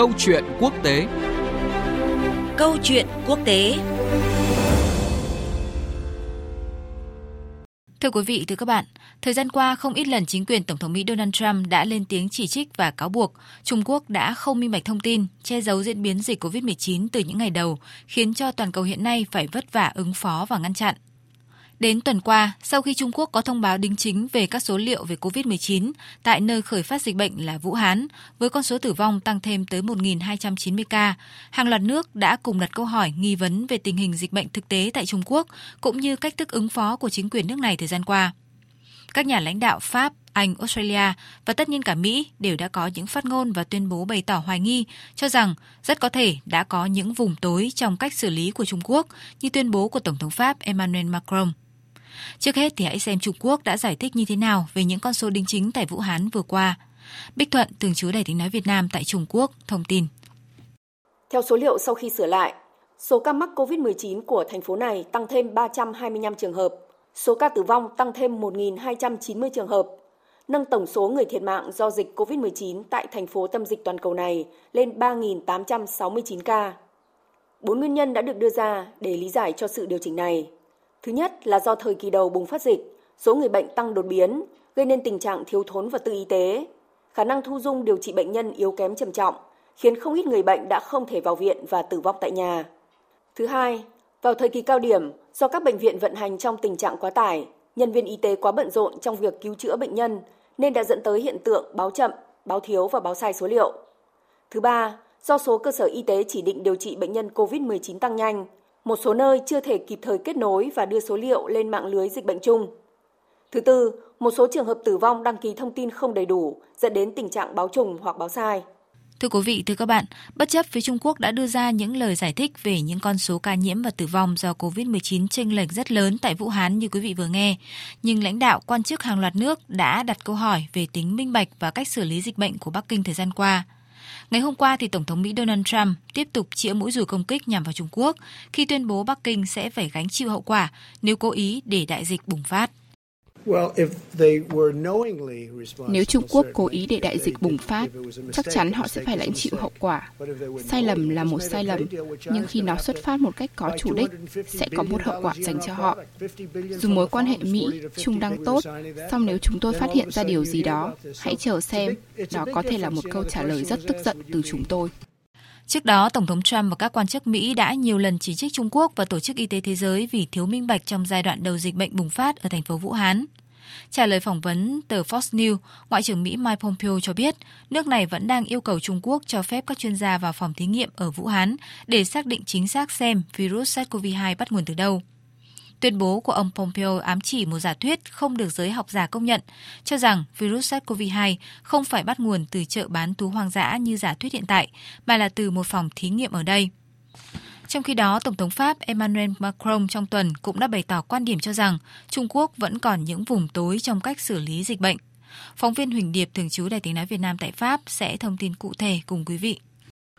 Câu chuyện quốc tế Câu chuyện quốc tế Thưa quý vị, thưa các bạn, thời gian qua không ít lần chính quyền Tổng thống Mỹ Donald Trump đã lên tiếng chỉ trích và cáo buộc Trung Quốc đã không minh bạch thông tin, che giấu diễn biến dịch COVID-19 từ những ngày đầu, khiến cho toàn cầu hiện nay phải vất vả ứng phó và ngăn chặn. Đến tuần qua, sau khi Trung Quốc có thông báo đính chính về các số liệu về COVID-19 tại nơi khởi phát dịch bệnh là Vũ Hán, với con số tử vong tăng thêm tới 1.290 ca, hàng loạt nước đã cùng đặt câu hỏi nghi vấn về tình hình dịch bệnh thực tế tại Trung Quốc, cũng như cách thức ứng phó của chính quyền nước này thời gian qua. Các nhà lãnh đạo Pháp, Anh, Australia và tất nhiên cả Mỹ đều đã có những phát ngôn và tuyên bố bày tỏ hoài nghi, cho rằng rất có thể đã có những vùng tối trong cách xử lý của Trung Quốc, như tuyên bố của Tổng thống Pháp Emmanuel Macron. Trước hết thì hãy xem Trung Quốc đã giải thích như thế nào về những con số đính chính tại Vũ Hán vừa qua. Bích Thuận, thường trú Đài tiếng nói Việt Nam tại Trung Quốc, thông tin. Theo số liệu sau khi sửa lại, số ca mắc COVID-19 của thành phố này tăng thêm 325 trường hợp, số ca tử vong tăng thêm 1.290 trường hợp, nâng tổng số người thiệt mạng do dịch COVID-19 tại thành phố tâm dịch toàn cầu này lên 3.869 ca. Bốn nguyên nhân đã được đưa ra để lý giải cho sự điều chỉnh này. Thứ nhất là do thời kỳ đầu bùng phát dịch, số người bệnh tăng đột biến, gây nên tình trạng thiếu thốn vật tư y tế. Khả năng thu dung điều trị bệnh nhân yếu kém trầm trọng, khiến không ít người bệnh đã không thể vào viện và tử vong tại nhà. Thứ hai, vào thời kỳ cao điểm, do các bệnh viện vận hành trong tình trạng quá tải, nhân viên y tế quá bận rộn trong việc cứu chữa bệnh nhân nên đã dẫn tới hiện tượng báo chậm, báo thiếu và báo sai số liệu. Thứ ba, do số cơ sở y tế chỉ định điều trị bệnh nhân COVID-19 tăng nhanh, một số nơi chưa thể kịp thời kết nối và đưa số liệu lên mạng lưới dịch bệnh chung. Thứ tư, một số trường hợp tử vong đăng ký thông tin không đầy đủ, dẫn đến tình trạng báo trùng hoặc báo sai. Thưa quý vị, thưa các bạn, bất chấp phía Trung Quốc đã đưa ra những lời giải thích về những con số ca nhiễm và tử vong do COVID-19 chênh lệch rất lớn tại Vũ Hán như quý vị vừa nghe, nhưng lãnh đạo quan chức hàng loạt nước đã đặt câu hỏi về tính minh bạch và cách xử lý dịch bệnh của Bắc Kinh thời gian qua. Ngày hôm qua thì Tổng thống Mỹ Donald Trump tiếp tục chĩa mũi dùi công kích nhằm vào Trung Quốc khi tuyên bố Bắc Kinh sẽ phải gánh chịu hậu quả nếu cố ý để đại dịch bùng phát. Nếu Trung Quốc cố ý để đại dịch bùng phát, chắc chắn họ sẽ phải lãnh chịu hậu quả. Sai lầm là một sai lầm, nhưng khi nó xuất phát một cách có chủ đích, sẽ có một hậu quả dành cho họ. Dù mối quan hệ Mỹ-Trung đang tốt, song nếu chúng tôi phát hiện ra điều gì đó, hãy chờ xem, đó có thể là một câu trả lời rất tức giận từ chúng tôi. Trước đó, Tổng thống Trump và các quan chức Mỹ đã nhiều lần chỉ trích Trung Quốc và Tổ chức Y tế Thế giới vì thiếu minh bạch trong giai đoạn đầu dịch bệnh bùng phát ở thành phố Vũ Hán. Trả lời phỏng vấn tờ Fox News, Ngoại trưởng Mỹ Mike Pompeo cho biết nước này vẫn đang yêu cầu Trung Quốc cho phép các chuyên gia vào phòng thí nghiệm ở Vũ Hán để xác định chính xác xem virus SARS-CoV-2 bắt nguồn từ đâu. Tuyên bố của ông Pompeo ám chỉ một giả thuyết không được giới học giả công nhận, cho rằng virus SARS-CoV-2 không phải bắt nguồn từ chợ bán thú hoang dã như giả thuyết hiện tại, mà là từ một phòng thí nghiệm ở đây. Trong khi đó, Tổng thống Pháp Emmanuel Macron trong tuần cũng đã bày tỏ quan điểm cho rằng Trung Quốc vẫn còn những vùng tối trong cách xử lý dịch bệnh. Phóng viên Huỳnh Điệp thường trú Đài tiếng nói Việt Nam tại Pháp sẽ thông tin cụ thể cùng quý vị.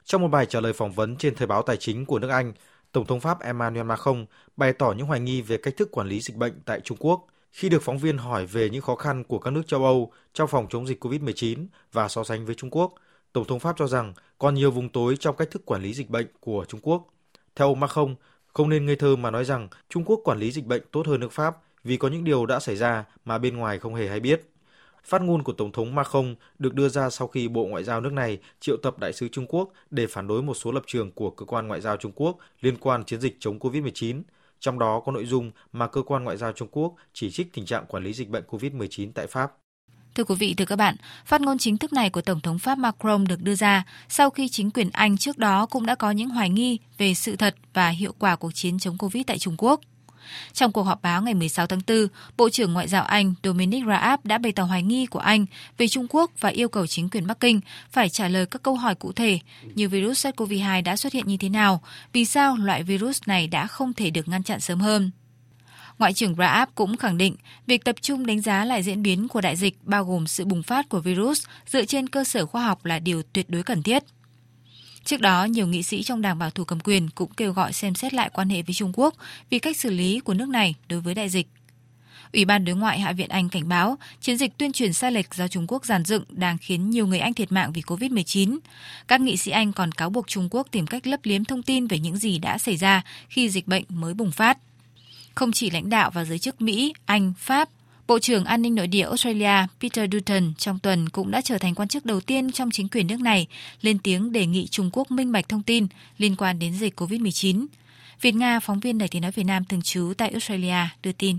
Trong một bài trả lời phỏng vấn trên Thời báo Tài chính của nước Anh, Tổng thống Pháp Emmanuel Macron bày tỏ những hoài nghi về cách thức quản lý dịch bệnh tại Trung Quốc khi được phóng viên hỏi về những khó khăn của các nước châu Âu trong phòng chống dịch COVID-19 và so sánh với Trung Quốc. Tổng thống Pháp cho rằng còn nhiều vùng tối trong cách thức quản lý dịch bệnh của Trung Quốc. Theo ông Macron, không nên ngây thơ mà nói rằng Trung Quốc quản lý dịch bệnh tốt hơn nước Pháp vì có những điều đã xảy ra mà bên ngoài không hề hay biết. Phát ngôn của Tổng thống Macron được đưa ra sau khi Bộ Ngoại giao nước này triệu tập đại sứ Trung Quốc để phản đối một số lập trường của cơ quan ngoại giao Trung Quốc liên quan chiến dịch chống COVID-19, trong đó có nội dung mà cơ quan ngoại giao Trung Quốc chỉ trích tình trạng quản lý dịch bệnh COVID-19 tại Pháp. Thưa quý vị, thưa các bạn, phát ngôn chính thức này của Tổng thống Pháp Macron được đưa ra sau khi chính quyền Anh trước đó cũng đã có những hoài nghi về sự thật và hiệu quả cuộc chiến chống Covid tại Trung Quốc. Trong cuộc họp báo ngày 16 tháng 4, Bộ trưởng Ngoại giao Anh Dominic Raab đã bày tỏ hoài nghi của Anh về Trung Quốc và yêu cầu chính quyền Bắc Kinh phải trả lời các câu hỏi cụ thể như virus SARS-CoV-2 đã xuất hiện như thế nào, vì sao loại virus này đã không thể được ngăn chặn sớm hơn. Ngoại trưởng Raab cũng khẳng định việc tập trung đánh giá lại diễn biến của đại dịch bao gồm sự bùng phát của virus dựa trên cơ sở khoa học là điều tuyệt đối cần thiết. Trước đó, nhiều nghị sĩ trong đảng bảo thủ cầm quyền cũng kêu gọi xem xét lại quan hệ với Trung Quốc vì cách xử lý của nước này đối với đại dịch. Ủy ban đối ngoại Hạ viện Anh cảnh báo chiến dịch tuyên truyền sai lệch do Trung Quốc giàn dựng đang khiến nhiều người Anh thiệt mạng vì COVID-19. Các nghị sĩ Anh còn cáo buộc Trung Quốc tìm cách lấp liếm thông tin về những gì đã xảy ra khi dịch bệnh mới bùng phát. Không chỉ lãnh đạo và giới chức Mỹ, Anh, Pháp, Bộ trưởng An ninh Nội địa Australia Peter Dutton trong tuần cũng đã trở thành quan chức đầu tiên trong chính quyền nước này lên tiếng đề nghị Trung Quốc minh bạch thông tin liên quan đến dịch COVID-19. Việt Nga, phóng viên Đài tiếng nói Việt Nam thường trú tại Australia, đưa tin.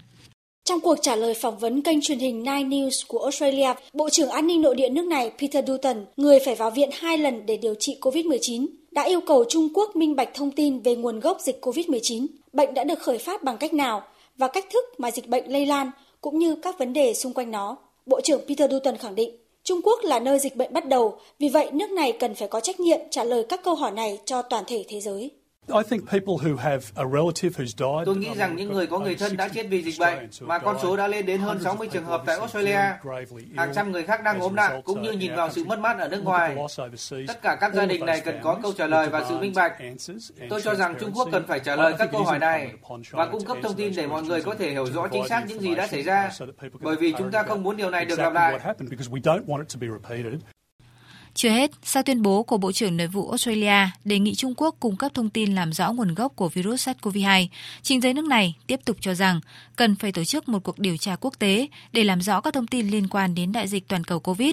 Trong cuộc trả lời phỏng vấn kênh truyền hình Nine News của Australia, Bộ trưởng An ninh Nội địa nước này Peter Dutton, người phải vào viện hai lần để điều trị COVID-19, đã yêu cầu Trung Quốc minh bạch thông tin về nguồn gốc dịch COVID-19, bệnh đã được khởi phát bằng cách nào và cách thức mà dịch bệnh lây lan cũng như các vấn đề xung quanh nó. Bộ trưởng Peter Dutton khẳng định, Trung Quốc là nơi dịch bệnh bắt đầu, vì vậy nước này cần phải có trách nhiệm trả lời các câu hỏi này cho toàn thể thế giới. Tôi nghĩ rằng những người có người thân đã chết vì dịch bệnh, mà con số đã lên đến hơn 60 trường hợp tại Australia. Hàng trăm người khác đang ốm nặng, cũng như nhìn vào sự mất mát ở nước ngoài. Tất cả các gia đình này cần có câu trả lời và sự minh bạch. Tôi cho rằng Trung Quốc cần phải trả lời các câu hỏi này và cung cấp thông tin để mọi người có thể hiểu rõ chính xác những gì đã xảy ra, bởi vì chúng ta không muốn điều này được lặp lại. Chưa hết, sau tuyên bố của Bộ trưởng Nội vụ Australia đề nghị Trung Quốc cung cấp thông tin làm rõ nguồn gốc của virus SARS-CoV-2, chính giới nước này tiếp tục cho rằng cần phải tổ chức một cuộc điều tra quốc tế để làm rõ các thông tin liên quan đến đại dịch toàn cầu COVID.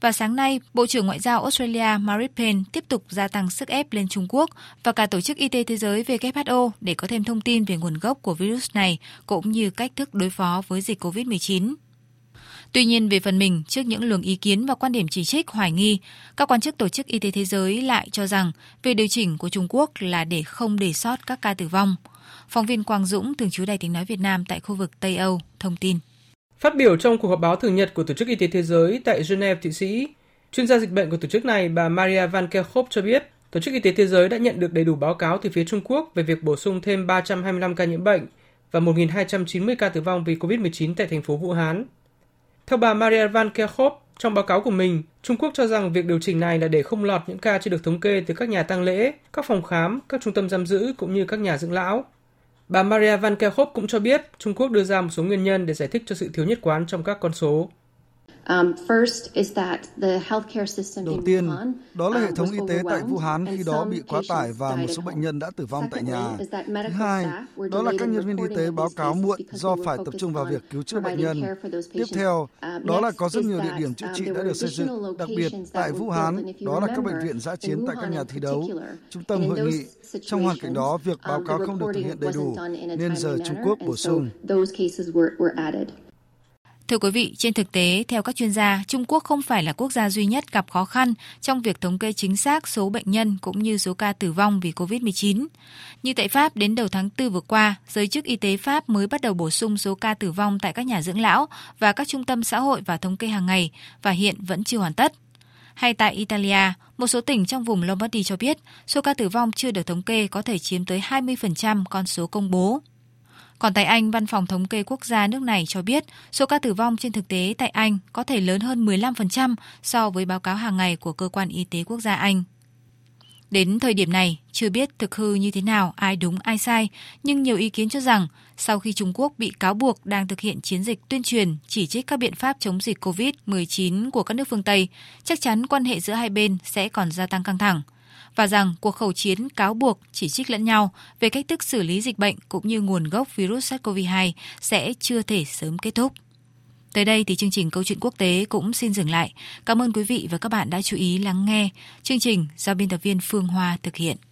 Và sáng nay, Bộ trưởng Ngoại giao Australia Marit Payne tiếp tục gia tăng sức ép lên Trung Quốc và cả Tổ chức Y tế Thế giới WHO để có thêm thông tin về nguồn gốc của virus này cũng như cách thức đối phó với dịch COVID-19. Tuy nhiên, về phần mình, trước những luồng ý kiến và quan điểm chỉ trích hoài nghi, các quan chức Tổ chức Y tế Thế giới lại cho rằng việc điều chỉnh của Trung Quốc là để không để sót các ca tử vong. Phóng viên Quang Dũng, thường trú Đài tiếng nói Việt Nam tại khu vực Tây Âu, thông tin. Phát biểu trong cuộc họp báo thường nhật của Tổ chức Y tế Thế giới tại Geneva, Thụy Sĩ, chuyên gia dịch bệnh của tổ chức này bà Maria Van Kerkhove cho biết Tổ chức Y tế Thế giới đã nhận được đầy đủ báo cáo từ phía Trung Quốc về việc bổ sung thêm 325 ca nhiễm bệnh và 1.290 ca tử vong vì COVID-19 tại thành phố Vũ Hán. Theo bà Maria Van Kerkhove, trong báo cáo của mình, Trung Quốc cho rằng việc điều chỉnh này là để không lọt những ca chưa được thống kê từ các nhà tang lễ, các phòng khám, các trung tâm giam giữ cũng như các nhà dưỡng lão. Bà Maria Van Kerkhove cũng cho biết Trung Quốc đưa ra một số nguyên nhân để giải thích cho sự thiếu nhất quán trong các con số. Um, Đầu tiên, đó là hệ um, thống y tế tại Vũ Hán khi đó bị quá tải và một số bệnh nhân đã tử vong tại nhà. Thứ hai, đó là các nhân viên y tế báo cáo muộn do phải tập trung vào việc cứu chữa bệnh nhân. Tiếp theo, Um, đó là có rất nhiều địa điểm chữa trị đã được xây dựng, đặc biệt tại Vũ Hán, đó là các bệnh viện giã chiến tại các nhà thi đấu, trung tâm hội nghị. Trong hoàn cảnh đó, việc báo cáo không được thực hiện đầy đủ, nên giờ Trung Quốc bổ sung. Thưa quý vị, trên thực tế, theo các chuyên gia, Trung Quốc không phải là quốc gia duy nhất gặp khó khăn trong việc thống kê chính xác số bệnh nhân cũng như số ca tử vong vì COVID-19. Như tại Pháp, đến đầu tháng 4 vừa qua, giới chức y tế Pháp mới bắt đầu bổ sung số ca tử vong tại các nhà dưỡng lão và các trung tâm xã hội và thống kê hàng ngày và hiện vẫn chưa hoàn tất. Hay tại Italia, một số tỉnh trong vùng Lombardy cho biết số ca tử vong chưa được thống kê có thể chiếm tới 20% con số công bố. Còn tại Anh, Văn phòng Thống kê Quốc gia nước này cho biết số ca tử vong trên thực tế tại Anh có thể lớn hơn 15% so với báo cáo hàng ngày của Cơ quan Y tế Quốc gia Anh. Đến thời điểm này, chưa biết thực hư như thế nào, ai đúng ai sai, nhưng nhiều ý kiến cho rằng sau khi Trung Quốc bị cáo buộc đang thực hiện chiến dịch tuyên truyền chỉ trích các biện pháp chống dịch COVID-19 của các nước phương Tây, chắc chắn quan hệ giữa hai bên sẽ còn gia tăng căng thẳng và rằng cuộc khẩu chiến cáo buộc chỉ trích lẫn nhau về cách thức xử lý dịch bệnh cũng như nguồn gốc virus SARS-CoV-2 sẽ chưa thể sớm kết thúc. Tới đây thì chương trình Câu chuyện quốc tế cũng xin dừng lại. Cảm ơn quý vị và các bạn đã chú ý lắng nghe. Chương trình do biên tập viên Phương Hoa thực hiện.